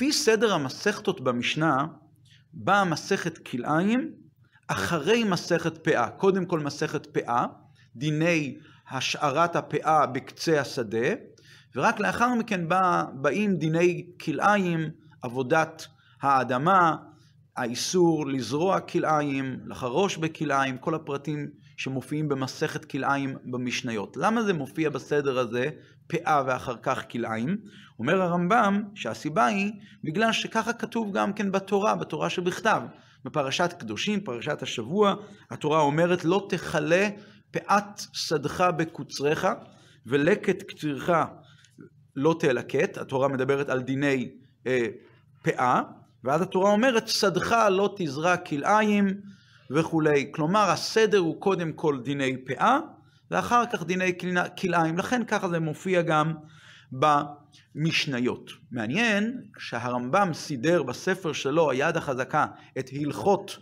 לפי סדר המסכתות במשנה, באה מסכת כלאיים אחרי מסכת פאה. קודם כל מסכת פאה, דיני השארת הפאה בקצה השדה, ורק לאחר מכן בא, באים דיני כלאיים, עבודת האדמה, האיסור לזרוע כלאיים, לחרוש בכלאיים, כל הפרטים שמופיעים במסכת כלאיים במשניות. למה זה מופיע בסדר הזה, פאה ואחר כך כלאיים? אומר הרמב"ם שהסיבה היא בגלל שככה כתוב גם כן בתורה, בתורה שבכתב. בפרשת קדושים, פרשת השבוע, התורה אומרת לא תכלה פאת שדך בקוצריך ולקט קצירך לא תלקט, התורה מדברת על דיני אה, פאה, ואז התורה אומרת שדך לא תזרע כלאיים וכולי. כלומר הסדר הוא קודם כל דיני פאה ואחר כך דיני כלאיים, לכן ככה זה מופיע גם במשניות. מעניין שהרמב"ם סידר בספר שלו, היד החזקה, את הלכות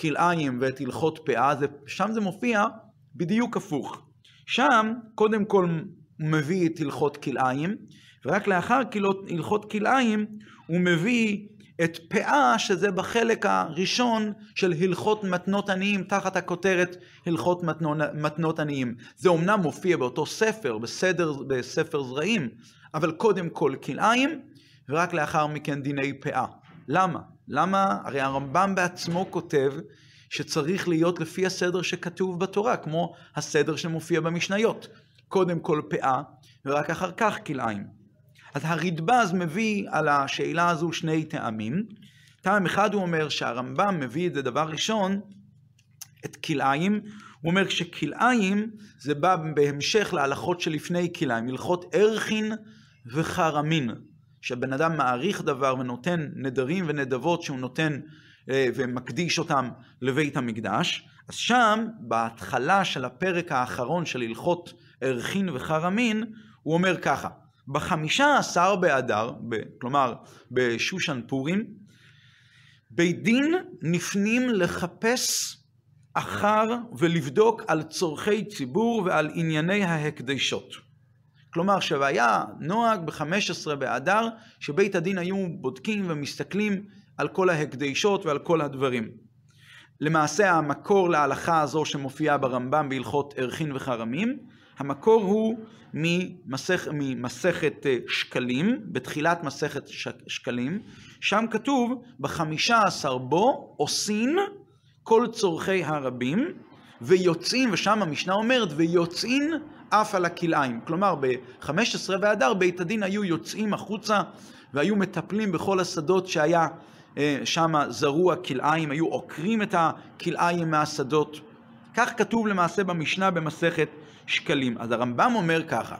כלאיים ואת הלכות פאה, זה, שם זה מופיע בדיוק הפוך. שם קודם כל הוא מביא את הלכות כלאיים, ורק לאחר הלכות כלאיים הוא מביא את פאה, שזה בחלק הראשון של הלכות מתנות עניים, תחת הכותרת הלכות מתנות עניים. זה אומנם מופיע באותו ספר, בסדר, בספר זרעים, אבל קודם כל כלאיים, ורק לאחר מכן דיני פאה. למה? למה? הרי הרמב"ם בעצמו כותב שצריך להיות לפי הסדר שכתוב בתורה, כמו הסדר שמופיע במשניות. קודם כל פאה, ורק אחר כך כלאיים. אז הרדב"ז מביא על השאלה הזו שני טעמים. טעם אחד הוא אומר שהרמב"ם מביא את זה דבר ראשון, את כלאיים, הוא אומר שכלאיים זה בא בהמשך להלכות שלפני כלאיים, הלכות ערכין וחרמין, שהבן אדם מעריך דבר ונותן נדרים ונדבות שהוא נותן אה, ומקדיש אותם לבית המקדש, אז שם, בהתחלה של הפרק האחרון של הלכות ערכין וחרמין, הוא אומר ככה, בחמישה עשר באדר, כלומר בשושן פורים, בית דין נפנים לחפש אחר ולבדוק על צורכי ציבור ועל ענייני ההקדשות. כלומר שהיה נוהג ב-15 באדר שבית הדין היו בודקים ומסתכלים על כל ההקדשות ועל כל הדברים. למעשה המקור להלכה הזו שמופיעה ברמב"ם בהלכות ערכין וחרמים המקור הוא ממסכ, ממסכת אה, שקלים, בתחילת מסכת שקלים, שם כתוב בחמישה עשר בו עושים כל צורכי הרבים ויוצאים, ושם המשנה אומרת ויוצאים אף על הכלאיים. כלומר ב-15 באדר בית הדין היו יוצאים החוצה והיו מטפלים בכל השדות שהיה אה, שם זרוע כלאיים, היו עוקרים את הכלאיים מהשדות. כך כתוב למעשה במשנה במסכת שקלים. אז הרמב"ם אומר ככה,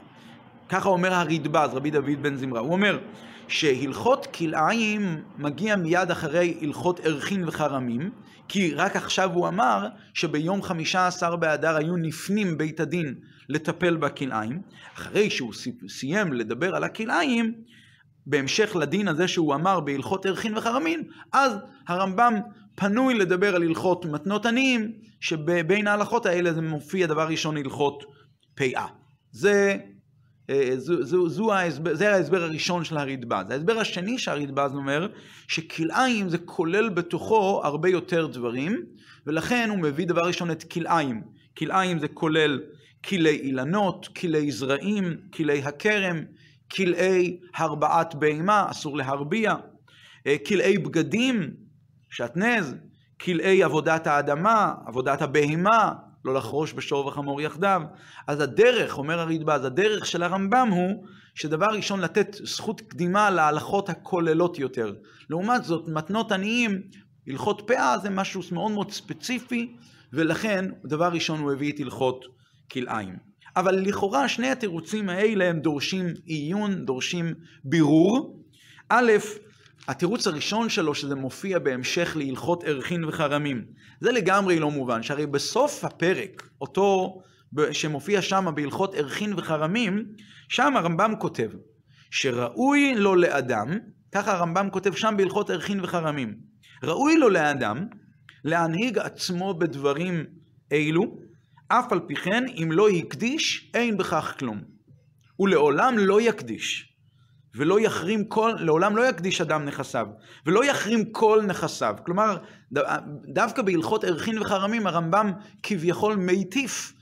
ככה אומר הרדב"ז, רבי דוד בן זמרה, הוא אומר שהלכות כלאיים מגיע מיד אחרי הלכות ערכין וחרמים, כי רק עכשיו הוא אמר שביום חמישה עשר באדר היו נפנים בית הדין לטפל בכלאיים. אחרי שהוא סיים לדבר על הכלאיים, בהמשך לדין הזה שהוא אמר בהלכות ערכין וחרמים, אז הרמב"ם פנוי לדבר על הלכות מתנות עניים, שבין ההלכות האלה זה מופיע דבר ראשון הלכות פאה. זה, אה, זו, זו, זו ההסבר, זה ההסבר הראשון של הרדב"ז. ההסבר השני שהרדב"ז אומר, שכלאיים זה כולל בתוכו הרבה יותר דברים, ולכן הוא מביא דבר ראשון את כלאיים. כלאיים זה כולל כלי אילנות, כלי זרעים, כלי הכרם, כלאי הרבעת בהמה, אסור להרביע, אה, כלאי בגדים, שעטנז, כלאי עבודת האדמה, עבודת הבהמה, לא לחרוש בשור וחמור יחדיו. אז הדרך, אומר הרדב"ז, הדרך של הרמב"ם הוא שדבר ראשון לתת זכות קדימה להלכות הכוללות יותר. לעומת זאת, מתנות עניים, הלכות פאה זה משהו מאוד מאוד ספציפי, ולכן דבר ראשון הוא הביא את הלכות כלאיים. אבל לכאורה שני התירוצים האלה הם דורשים עיון, דורשים בירור. א', התירוץ הראשון שלו, שזה מופיע בהמשך להלכות ערכין וחרמים, זה לגמרי לא מובן, שהרי בסוף הפרק, אותו שמופיע שם בהלכות ערכין וחרמים, שם הרמב"ם כותב שראוי לו לאדם, ככה הרמב"ם כותב שם בהלכות ערכין וחרמים, ראוי לו לאדם להנהיג עצמו בדברים אלו, אף על פי כן אם לא הקדיש אין בכך כלום, ולעולם לא יקדיש. ולא יחרים כל, לעולם לא יקדיש אדם נכסיו, ולא יחרים כל נכסיו. כלומר, דווקא בהלכות ערכין וחרמים הרמב"ם כביכול מיטיף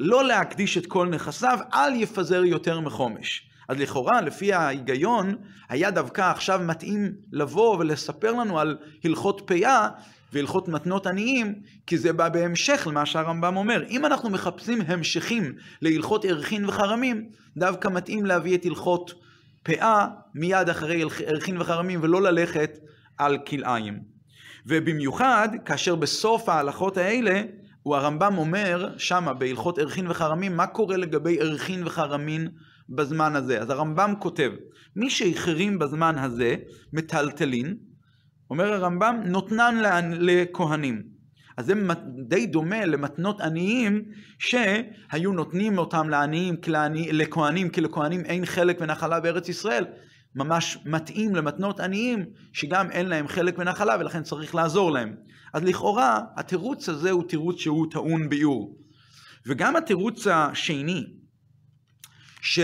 לא להקדיש את כל נכסיו, אל יפזר יותר מחומש. אז לכאורה, לפי ההיגיון, היה דווקא עכשיו מתאים לבוא ולספר לנו על הלכות פאה והלכות מתנות עניים, כי זה בא בהמשך למה שהרמב"ם אומר. אם אנחנו מחפשים המשכים להלכות ערכין וחרמים, דווקא מתאים להביא את הלכות פאה מיד אחרי ערכין וחרמים, ולא ללכת על כלאיים. ובמיוחד, כאשר בסוף ההלכות האלה, הוא הרמב"ם אומר, שמה בהלכות ערכין וחרמים, מה קורה לגבי ערכין וחרמין בזמן הזה. אז הרמב"ם כותב, מי שהחרים בזמן הזה, מטלטלין, אומר הרמב"ם, נותנן לכהנים. אז זה די דומה למתנות עניים שהיו נותנים אותם לעניים, לכהנים, כי לכהנים אין חלק ונחלה בארץ ישראל. ממש מתאים למתנות עניים שגם אין להם חלק ונחלה ולכן צריך לעזור להם. אז לכאורה התירוץ הזה הוא תירוץ שהוא טעון ביאור. וגם התירוץ השני, ש...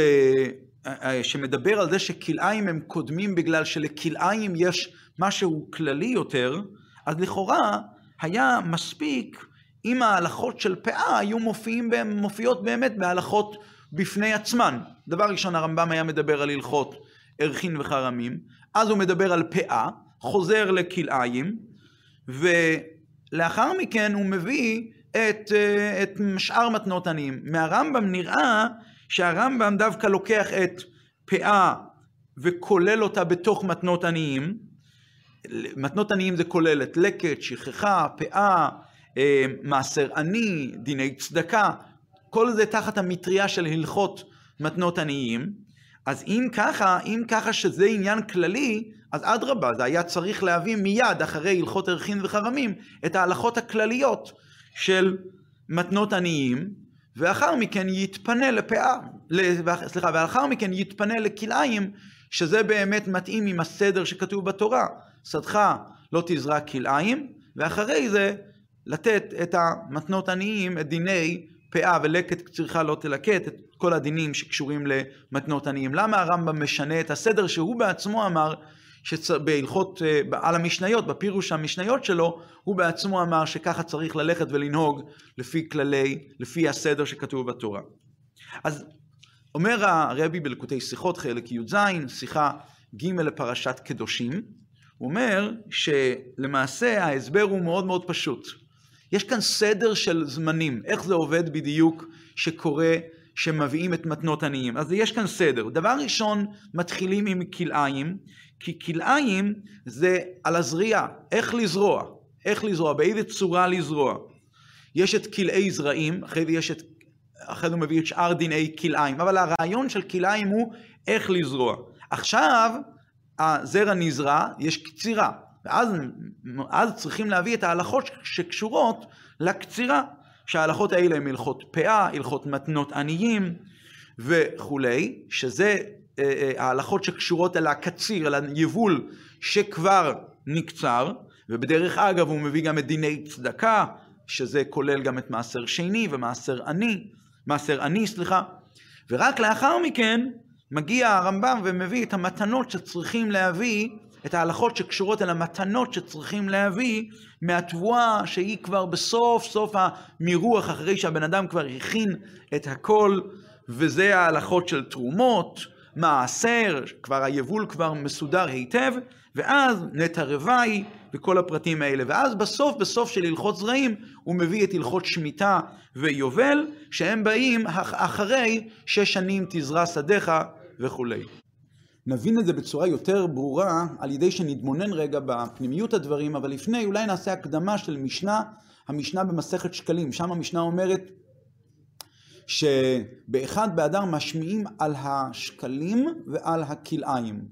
שמדבר על זה שכלאיים הם קודמים בגלל שלכלאיים יש משהו כללי יותר, אז לכאורה היה מספיק אם ההלכות של פאה היו מופיעים, מופיעות באמת בהלכות בפני עצמן. דבר ראשון הרמב"ם היה מדבר על הלכות ערכין וחרמים, אז הוא מדבר על פאה, חוזר לכלאיים, ולאחר מכן הוא מביא את, אה, את שאר מתנות עניים. מהרמב"ם נראה שהרמב"ם דווקא לוקח את פאה וכולל אותה בתוך מתנות עניים. מתנות עניים זה כולל את לקט, שכחה, פאה, אה, מעשר עני, דיני צדקה, כל זה תחת המטריה של הלכות מתנות עניים. אז אם ככה, אם ככה שזה עניין כללי, אז אדרבה, זה היה צריך להביא מיד אחרי הלכות ערכין וחרמים את ההלכות הכלליות של מתנות עניים, ואחר מכן יתפנה לפאה, סליחה, ואחר מכן יתפנה לכלאיים, שזה באמת מתאים עם הסדר שכתוב בתורה. שדך לא תזרע כלאיים, ואחרי זה לתת את המתנות עניים, את דיני פאה ולקט צריכה לא תלקט, את כל הדינים שקשורים למתנות עניים. למה הרמב"ם משנה את הסדר שהוא בעצמו אמר שבהלכות, אה, על המשניות, בפירוש המשניות שלו, הוא בעצמו אמר שככה צריך ללכת ולנהוג לפי כללי, לפי הסדר שכתוב בתורה. אז אומר הרבי בלקוטי שיחות, חלק י"ז, שיחה ג' לפרשת קדושים, הוא אומר שלמעשה ההסבר הוא מאוד מאוד פשוט. יש כאן סדר של זמנים, איך זה עובד בדיוק שקורה, שמביאים את מתנות עניים. אז יש כאן סדר. דבר ראשון, מתחילים עם כלאיים, כי כלאיים זה על הזריעה, איך לזרוע, איך לזרוע, באיזה צורה לזרוע. יש את כלאי זרעים, אחרי זה יש את, אחרי זה הוא מביא את שאר דיני כלאיים, אבל הרעיון של כלאיים הוא איך לזרוע. עכשיו, הזרע נזרע, יש קצירה, ואז אז צריכים להביא את ההלכות שקשורות לקצירה, שההלכות האלה הן הלכות פאה, הלכות מתנות עניים וכולי, שזה אה, אה, ההלכות שקשורות אל הקציר, אל היבול שכבר נקצר, ובדרך אגב הוא מביא גם את דיני צדקה, שזה כולל גם את מעשר שני ומעשר עני, מעשר עני, סליחה, ורק לאחר מכן מגיע הרמב"ם ומביא את המתנות שצריכים להביא, את ההלכות שקשורות אל המתנות שצריכים להביא מהתבואה שהיא כבר בסוף סוף המרוח אחרי שהבן אדם כבר הכין את הכל וזה ההלכות של תרומות, מעשר, כבר היבול כבר מסודר היטב, ואז נטע רוואי וכל הפרטים האלה. ואז בסוף, בסוף של הלכות זרעים, הוא מביא את הלכות שמיטה ויובל, שהם באים אחרי שש שנים תזרע שדיך וכולי. נבין את זה בצורה יותר ברורה על ידי שנתבונן רגע בפנימיות הדברים, אבל לפני אולי נעשה הקדמה של משנה, המשנה במסכת שקלים. שם המשנה אומרת שבאחד באדר משמיעים על השקלים ועל הכלאיים.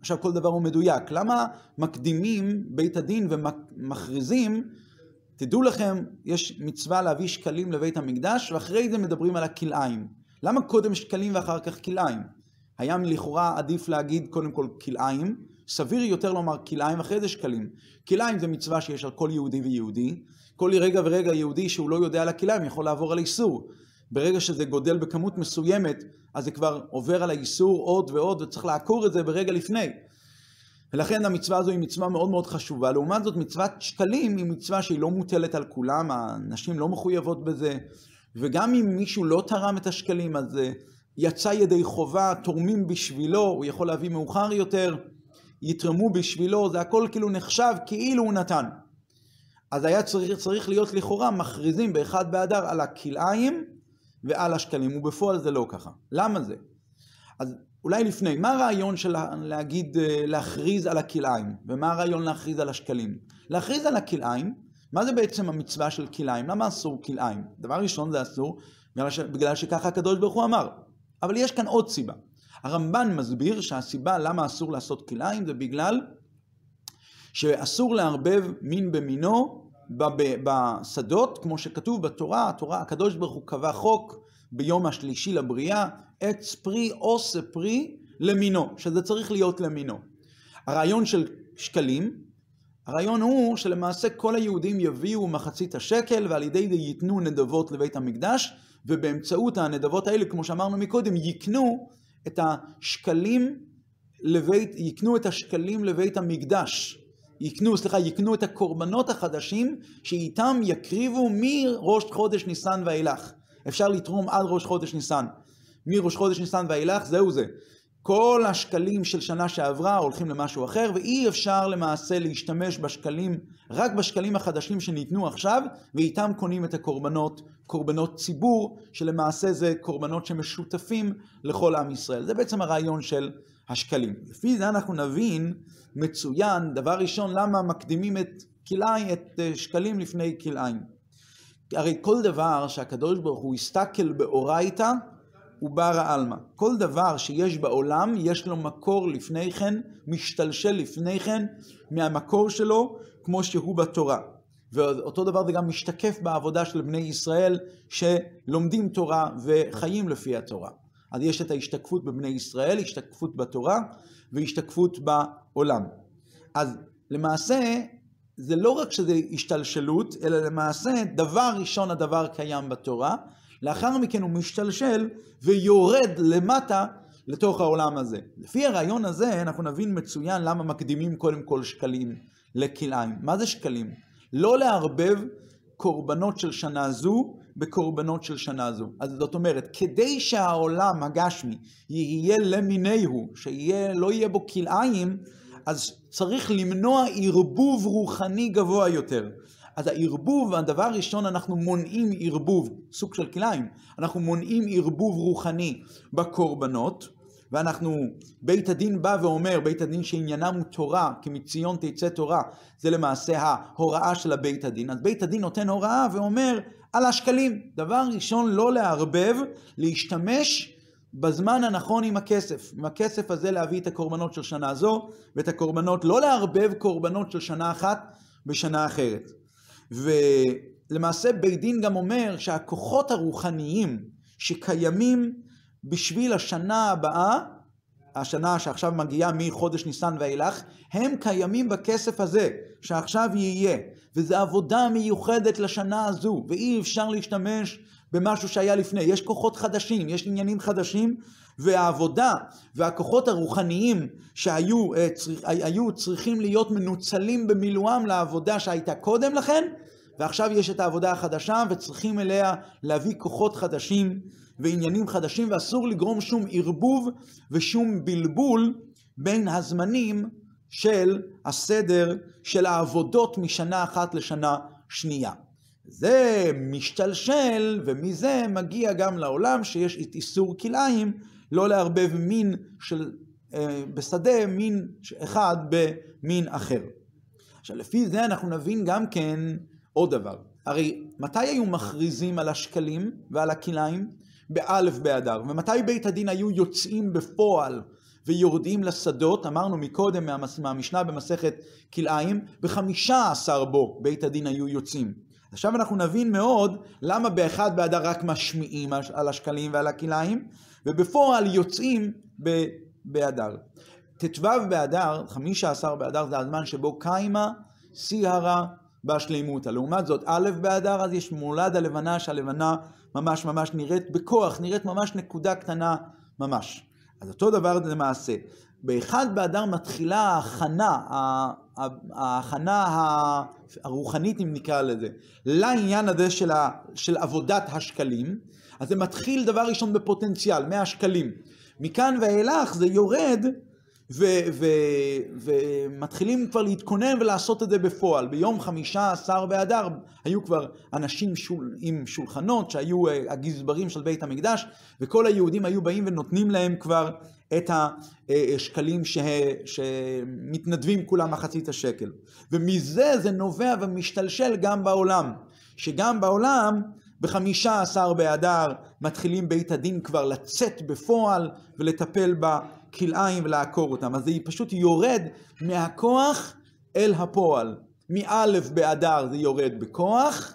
עכשיו כל דבר הוא מדויק. למה מקדימים בית הדין ומכריזים, תדעו לכם, יש מצווה להביא שקלים לבית המקדש, ואחרי זה מדברים על הכלאיים. למה קודם שקלים ואחר כך כלאיים? היה לכאורה עדיף להגיד קודם כל כלאיים, סביר יותר לומר כלאיים אחרי זה שקלים. כלאיים זה מצווה שיש על כל יהודי ויהודי. כל רגע ורגע יהודי שהוא לא יודע על הכלאיים יכול לעבור על איסור. ברגע שזה גודל בכמות מסוימת, אז זה כבר עובר על האיסור עוד ועוד, וצריך לעקור את זה ברגע לפני. ולכן המצווה הזו היא מצווה מאוד מאוד חשובה. לעומת זאת, מצוות שקלים היא מצווה שהיא לא מוטלת על כולם, הנשים לא מחויבות בזה, וגם אם מישהו לא תרם את השקלים, אז אה, יצא ידי חובה, תורמים בשבילו, הוא יכול להביא מאוחר יותר, יתרמו בשבילו, זה הכל כאילו נחשב כאילו הוא נתן. אז היה צריך, צריך להיות לכאורה מכריזים באחד באדר על הכלאיים ועל השקלים, ובפועל זה לא ככה. למה זה? אז אולי לפני, מה הרעיון של להגיד, אה, להכריז על הכלאיים, ומה הרעיון להכריז על השקלים? להכריז על הכלאיים, מה זה בעצם המצווה של כלאיים? למה אסור כלאיים? דבר ראשון זה אסור בגלל, ש... בגלל שככה הקדוש ברוך הוא אמר. אבל יש כאן עוד סיבה. הרמב"ן מסביר שהסיבה למה אסור לעשות כלאיים זה בגלל שאסור לערבב מין במינו בשדות, כמו שכתוב בתורה, התורה, הקדוש ברוך הוא קבע חוק ביום השלישי לבריאה, עץ פרי עושה פרי למינו, שזה צריך להיות למינו. הרעיון של שקלים, הרעיון הוא שלמעשה כל היהודים יביאו מחצית השקל ועל ידי זה ייתנו נדבות לבית המקדש ובאמצעות הנדבות האלה, כמו שאמרנו מקודם, יקנו את השקלים לבית, יקנו את השקלים לבית המקדש. יקנו, סליחה, יקנו את הקורבנות החדשים שאיתם יקריבו מראש חודש ניסן ואילך. אפשר לתרום עד ראש חודש ניסן. מראש חודש ניסן ואילך, זהו זה. כל השקלים של שנה שעברה הולכים למשהו אחר, ואי אפשר למעשה להשתמש בשקלים, רק בשקלים החדשים שניתנו עכשיו, ואיתם קונים את הקורבנות, קורבנות ציבור, שלמעשה זה קורבנות שמשותפים לכל עם ישראל. זה בעצם הרעיון של השקלים. לפי זה אנחנו נבין מצוין, דבר ראשון, למה מקדימים את כלאיים, את אה, שקלים לפני כלאיים. הרי כל דבר שהקדוש ברוך הוא הסתכל באורייתא, הוא ברא עלמא. כל דבר שיש בעולם, יש לו מקור לפני כן, משתלשל לפני כן, מהמקור שלו, כמו שהוא בתורה. ואותו דבר זה גם משתקף בעבודה של בני ישראל, שלומדים תורה וחיים לפי התורה. אז יש את ההשתקפות בבני ישראל, השתקפות בתורה והשתקפות בעולם. אז למעשה, זה לא רק שזה השתלשלות, אלא למעשה דבר ראשון הדבר קיים בתורה, לאחר מכן הוא משתלשל ויורד למטה לתוך העולם הזה. לפי הרעיון הזה אנחנו נבין מצוין למה מקדימים קודם כל שקלים לכלאיים. מה זה שקלים? לא לערבב קורבנות של שנה זו בקורבנות של שנה זו. אז זאת אומרת, כדי שהעולם הגשמי יהיה למיניהו, שלא יהיה בו כלאיים, אז צריך למנוע ערבוב רוחני גבוה יותר. אז הערבוב, הדבר הראשון, אנחנו מונעים ערבוב, סוג של כלאיים, אנחנו מונעים ערבוב רוחני בקורבנות, ואנחנו, בית הדין בא ואומר, בית הדין שעניינם הוא תורה, כי מציון תצא תורה, זה למעשה ההוראה של הבית הדין. אז בית הדין נותן הוראה ואומר על השקלים. דבר ראשון, לא לערבב, להשתמש בזמן הנכון עם הכסף. עם הכסף הזה להביא את הקורבנות של שנה זו, ואת הקורבנות, לא לערבב קורבנות של שנה אחת בשנה אחרת. ולמעשה בית דין גם אומר שהכוחות הרוחניים שקיימים בשביל השנה הבאה, השנה שעכשיו מגיעה מחודש ניסן ואילך, הם קיימים בכסף הזה, שעכשיו יהיה. וזו עבודה מיוחדת לשנה הזו, ואי אפשר להשתמש במשהו שהיה לפני. יש כוחות חדשים, יש עניינים חדשים, והעבודה והכוחות הרוחניים שהיו אה, צריכ, היו צריכים להיות מנוצלים במילואם לעבודה שהייתה קודם לכן, ועכשיו יש את העבודה החדשה וצריכים אליה להביא כוחות חדשים ועניינים חדשים, ואסור לגרום שום ערבוב ושום בלבול בין הזמנים של הסדר של העבודות משנה אחת לשנה שנייה. זה משתלשל, ומזה מגיע גם לעולם שיש את איסור כלאיים, לא לערבב מין של, אה, בשדה, מין אחד במין אחר. עכשיו, לפי זה אנחנו נבין גם כן עוד דבר. הרי מתי היו מכריזים על השקלים ועל הכלאיים? באלף באדר. ומתי בית הדין היו יוצאים בפועל ויורדים לשדות? אמרנו מקודם מהמשנה במסכת כלאיים, בחמישה עשר בו בית הדין היו יוצאים. עכשיו אנחנו נבין מאוד למה באחד באדר רק משמיעים על השקלים ועל הכלאיים, ובפועל יוצאים באדר. ט"ו באדר, חמישה עשר באדר זה הזמן שבו קיימה, סיהרה בשלימותא. לעומת זאת, א' באדר, אז יש מולד הלבנה, שהלבנה ממש ממש נראית בכוח, נראית ממש נקודה קטנה ממש. אז אותו דבר זה למעשה. באחד באדר מתחילה ההכנה, ההכנה הרוחנית, אם נקרא לזה, לעניין הזה של, ה, של עבודת השקלים. אז זה מתחיל דבר ראשון בפוטנציאל, מהשקלים. מכאן ואילך זה יורד ומתחילים כבר להתכונן ולעשות את זה בפועל. ביום חמישה עשר באדר היו כבר אנשים שול, עם שולחנות שהיו אה, הגזברים של בית המקדש וכל היהודים היו באים ונותנים להם כבר את השקלים ש- שמתנדבים כולם מחצית השקל. ומזה זה נובע ומשתלשל גם בעולם. שגם בעולם בחמישה עשר באדר מתחילים בית הדין כבר לצאת בפועל ולטפל בכלאיים ולעקור אותם. אז זה פשוט יורד מהכוח אל הפועל. מאלף באדר זה יורד בכוח,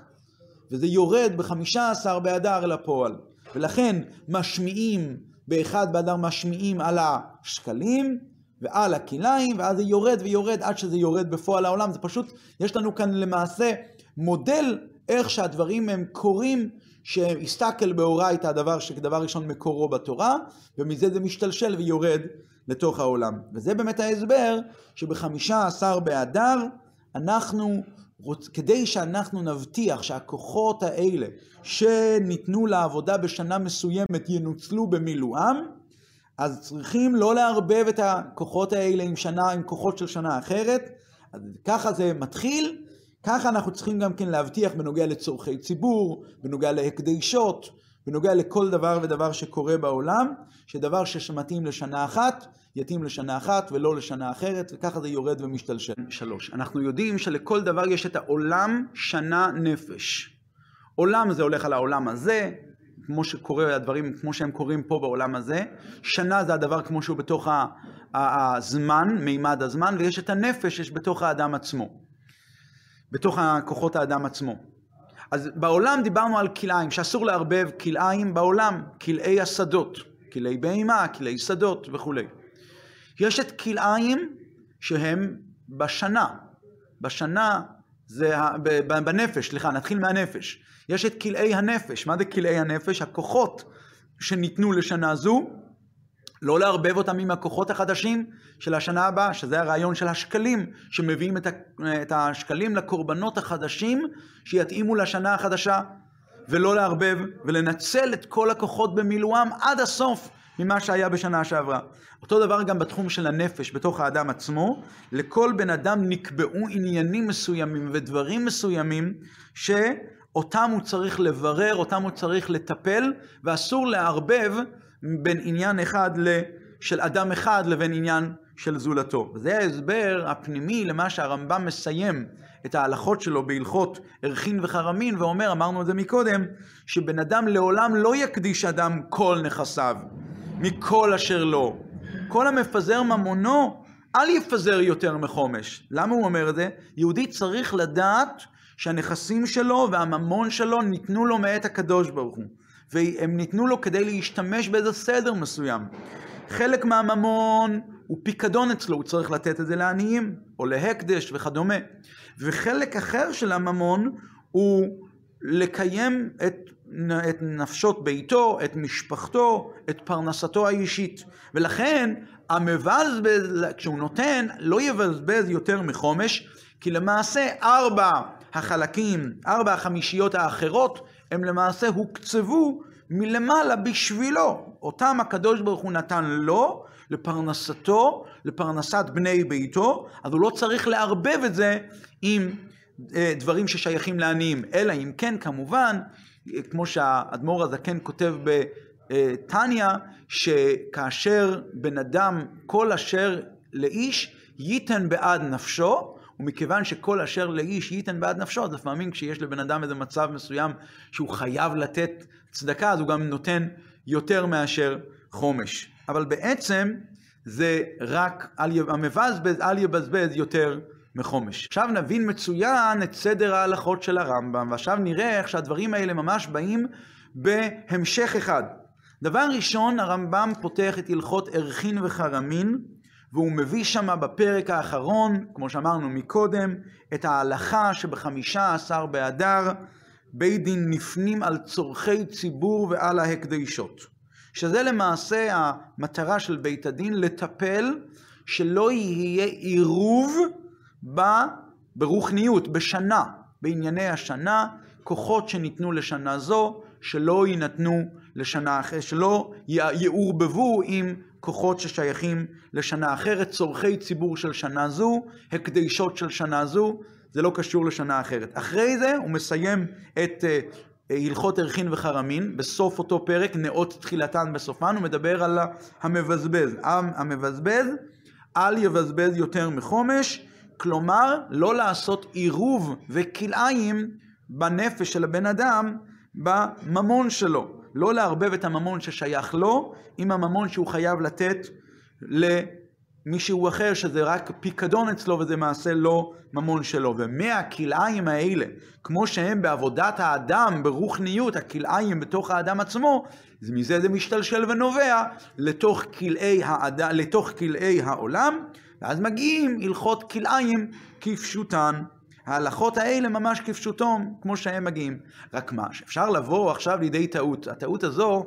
וזה יורד בחמישה עשר באדר אל הפועל. ולכן משמיעים, באחד באדר משמיעים על השקלים ועל הכלאיים, ואז זה יורד ויורד עד שזה יורד בפועל העולם. זה פשוט, יש לנו כאן למעשה מודל איך שהדברים הם קורים, שהסתכל באורייתא הדבר שכדבר ראשון מקורו בתורה, ומזה זה משתלשל ויורד לתוך העולם. וזה באמת ההסבר שבחמישה עשר באדר אנחנו, רוצ... כדי שאנחנו נבטיח שהכוחות האלה שניתנו לעבודה בשנה מסוימת ינוצלו במילואם, אז צריכים לא לערבב את הכוחות האלה עם שנה, עם כוחות של שנה אחרת. אז ככה זה מתחיל, ככה אנחנו צריכים גם כן להבטיח בנוגע לצורכי ציבור, בנוגע להקדשות, בנוגע לכל דבר ודבר שקורה בעולם, שדבר שמתאים לשנה אחת, יתאים לשנה אחת ולא לשנה אחרת, וככה זה יורד ומשתלשל. שלוש, אנחנו יודעים שלכל דבר יש את העולם שנה נפש. עולם זה הולך על העולם הזה, כמו שקורה הדברים, כמו שהם קורים פה בעולם הזה. שנה זה הדבר כמו שהוא בתוך הזמן, מימד הזמן, ויש את הנפש, יש בתוך האדם עצמו. בתוך כוחות האדם עצמו. אז בעולם דיברנו על כלאיים, שאסור לערבב כלאיים בעולם, כלאי השדות, כלאי בהמה, כלאי שדות וכולי. יש את כלאיים שהם בשנה, בשנה זה בנפש, סליחה, נתחיל מהנפש. יש את כלאי הנפש, מה זה כלאי הנפש? הכוחות שניתנו לשנה זו, לא לערבב אותם עם הכוחות החדשים של השנה הבאה, שזה הרעיון של השקלים, שמביאים את השקלים לקורבנות החדשים שיתאימו לשנה החדשה, ולא לערבב ולנצל את כל הכוחות במילואם עד הסוף ממה שהיה בשנה שעברה. אותו דבר גם בתחום של הנפש, בתוך האדם עצמו, לכל בן אדם נקבעו עניינים מסוימים ודברים מסוימים שאותם הוא צריך לברר, אותם הוא צריך לטפל, ואסור לערבב בין עניין אחד של אדם אחד לבין עניין של זולתו. וזה ההסבר הפנימי למה שהרמב"ם מסיים את ההלכות שלו בהלכות ערכין וחרמין, ואומר, אמרנו את זה מקודם, שבן אדם לעולם לא יקדיש אדם כל נכסיו, מכל אשר לא. כל המפזר ממונו, אל יפזר יותר מחומש. למה הוא אומר את זה? יהודי צריך לדעת שהנכסים שלו והממון שלו ניתנו לו מאת הקדוש ברוך הוא. והם ניתנו לו כדי להשתמש באיזה סדר מסוים. חלק מהממון הוא פיקדון אצלו, הוא צריך לתת את זה לעניים, או להקדש וכדומה. וחלק אחר של הממון הוא לקיים את, את נפשות ביתו, את משפחתו, את פרנסתו האישית. ולכן המבזבז, כשהוא נותן, לא יבזבז יותר מחומש, כי למעשה ארבע החלקים, ארבע החמישיות האחרות, הם למעשה הוקצבו מלמעלה בשבילו. אותם הקדוש ברוך הוא נתן לו, לפרנסתו, לפרנסת בני ביתו, אז הוא לא צריך לערבב את זה עם אה, דברים ששייכים לעניים, אלא אם כן כמובן, כמו שהאדמו"ר הזקן כותב בתניא, שכאשר בן אדם כל אשר לאיש ייתן בעד נפשו, ומכיוון שכל אשר לאיש ייתן בעד נפשו, אז לפעמים כשיש לבן אדם איזה מצב מסוים שהוא חייב לתת צדקה, אז הוא גם נותן יותר מאשר חומש. אבל בעצם זה רק המבזבז אל יבזבז יותר מחומש. עכשיו נבין מצוין את סדר ההלכות של הרמב"ם, ועכשיו נראה איך שהדברים האלה ממש באים בהמשך אחד. דבר ראשון, הרמב"ם פותח את הלכות ערכין וחרמין, והוא מביא שם בפרק האחרון, כמו שאמרנו מקודם, את ההלכה שבחמישה עשר באדר בית דין נפנים על צורכי ציבור ועל ההקדשות. שזה למעשה המטרה של בית הדין, לטפל שלא יהיה עירוב ברוחניות, בשנה, בענייני השנה, כוחות שניתנו לשנה זו, שלא יינתנו לשנה אחרת, שלא יעורבבו עם כוחות ששייכים לשנה אחרת, צורכי ציבור של שנה זו, הקדשות של שנה זו, זה לא קשור לשנה אחרת. אחרי זה הוא מסיים את uh, הלכות ערכין וחרמין, בסוף אותו פרק, נאות תחילתן בסופן, הוא מדבר על המבזבז. המבזבז, אל יבזבז יותר מחומש, כלומר, לא לעשות עירוב וכלאיים בנפש של הבן אדם בממון שלו. לא לערבב את הממון ששייך לו עם הממון שהוא חייב לתת למישהו אחר, שזה רק פיקדון אצלו וזה מעשה לא ממון שלו. ומהכלאיים האלה, כמו שהם בעבודת האדם, ברוחניות, הכלאיים בתוך האדם עצמו, מזה זה משתלשל ונובע לתוך כלאי, העד... לתוך כלאי העולם, ואז מגיעים הלכות כלאיים כפשוטן. ההלכות האלה ממש כפשוטום, כמו שהם מגיעים. רק מה, שאפשר לבוא עכשיו לידי טעות. הטעות הזו,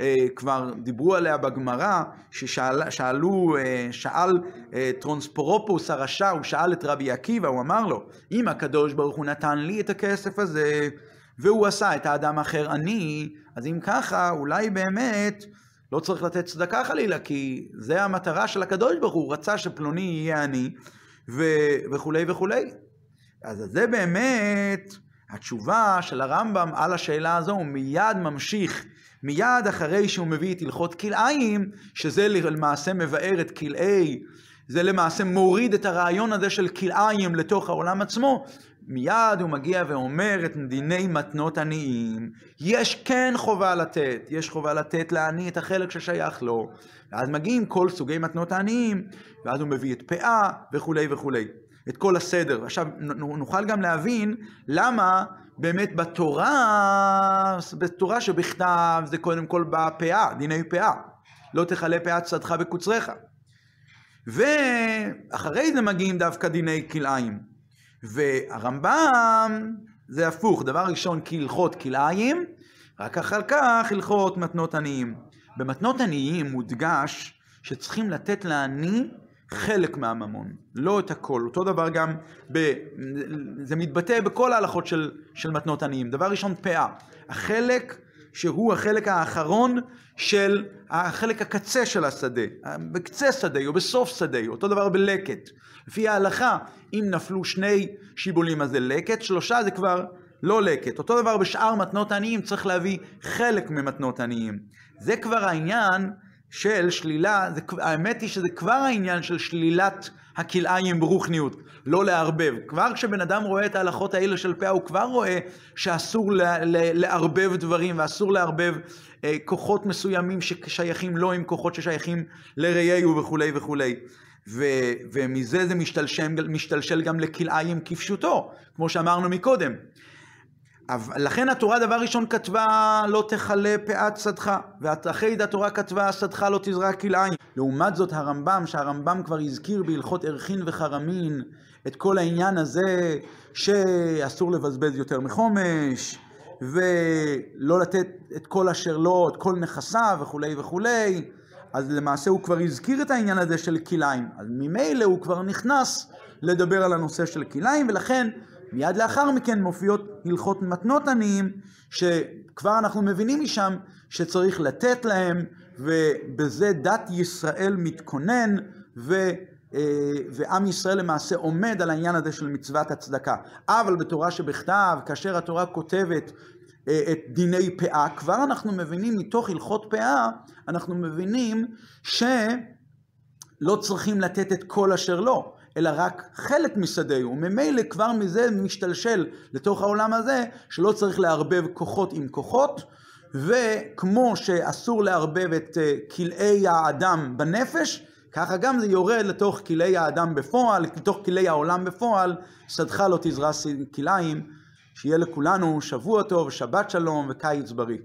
אה, כבר דיברו עליה בגמרא, ששאלו, אה, שאל אה, טרונספורופוס הרשע, הוא שאל את רבי עקיבא, הוא אמר לו, אם הקדוש ברוך הוא נתן לי את הכסף הזה, והוא עשה את האדם האחר עני, אז אם ככה, אולי באמת לא צריך לתת צדקה חלילה, כי זה המטרה של הקדוש ברוך הוא, הוא רצה שפלוני יהיה עני, וכולי וכולי. אז זה באמת התשובה של הרמב"ם על השאלה הזו, הוא מיד ממשיך, מיד אחרי שהוא מביא את הלכות כלאיים, שזה למעשה מבאר את כלאי, זה למעשה מוריד את הרעיון הזה של כלאיים לתוך העולם עצמו, מיד הוא מגיע ואומר את דיני מתנות עניים. יש כן חובה לתת, יש חובה לתת לעני את החלק ששייך לו. ואז מגיעים כל סוגי מתנות העניים, ואז הוא מביא את פאה וכולי וכולי. את כל הסדר. עכשיו, נוכל גם להבין למה באמת בתורה, בתורה שבכתב זה קודם כל בפאה, דיני פאה. לא תכלה פאת שדך בקוצריך. ואחרי זה מגיעים דווקא דיני כלאיים. והרמב"ם זה הפוך, דבר ראשון כהלכות כלאיים, רק אחר כך הלכות מתנות עניים. במתנות עניים מודגש שצריכים לתת לעני חלק מהממון, לא את הכל. אותו דבר גם, ב, זה מתבטא בכל ההלכות של, של מתנות עניים. דבר ראשון, פאה. החלק שהוא החלק האחרון של החלק הקצה של השדה, בקצה שדה או בסוף שדה, אותו דבר בלקט. לפי ההלכה, אם נפלו שני שיבולים אז זה לקט, שלושה זה כבר לא לקט. אותו דבר בשאר מתנות עניים צריך להביא חלק ממתנות עניים. זה כבר העניין של שלילה, זה, האמת היא שזה כבר העניין של שלילת הכלאיים ברוכניות, לא לערבב. כבר כשבן אדם רואה את ההלכות האלה של פאה, הוא כבר רואה שאסור ל, ל, לערבב דברים ואסור לערבב אה, כוחות מסוימים ששייכים לו עם כוחות ששייכים לראיהו וכולי וכולי. ו, ומזה זה משתלשל, משתלשל גם לכלאיים כפשוטו, כמו שאמרנו מקודם. לכן התורה דבר ראשון כתבה לא תכלה פאת שדך, ואחרי התורה כתבה שדך לא תזרע כלאיים. לעומת זאת הרמב"ם, שהרמב"ם כבר הזכיר בהלכות ערכין וחרמין את כל העניין הזה שאסור לבזבז יותר מחומש, ולא לתת את כל אשר לו, את כל נכסיו וכולי וכולי, אז למעשה הוא כבר הזכיר את העניין הזה של כלאיים. אז ממילא הוא כבר נכנס לדבר על הנושא של כלאיים, ולכן מיד לאחר מכן מופיעות הלכות מתנות עניים, שכבר אנחנו מבינים משם שצריך לתת להם, ובזה דת ישראל מתכונן, ו... אה, ועם ישראל למעשה עומד על העניין הזה של מצוות הצדקה. אבל בתורה שבכתב, כאשר התורה כותבת אה, את דיני פאה, כבר אנחנו מבינים מתוך הלכות פאה, אנחנו מבינים שלא צריכים לתת את כל אשר לא. אלא רק חלק משדהו, וממילא כבר מזה משתלשל לתוך העולם הזה, שלא צריך לערבב כוחות עם כוחות, וכמו שאסור לערבב את אה, כלאי האדם בנפש, ככה גם זה יורד לתוך כלאי האדם בפועל, לתוך כלאי העולם בפועל, שדך לא תזרע כלאיים, שיהיה לכולנו שבוע טוב, שבת שלום וקיץ בריא.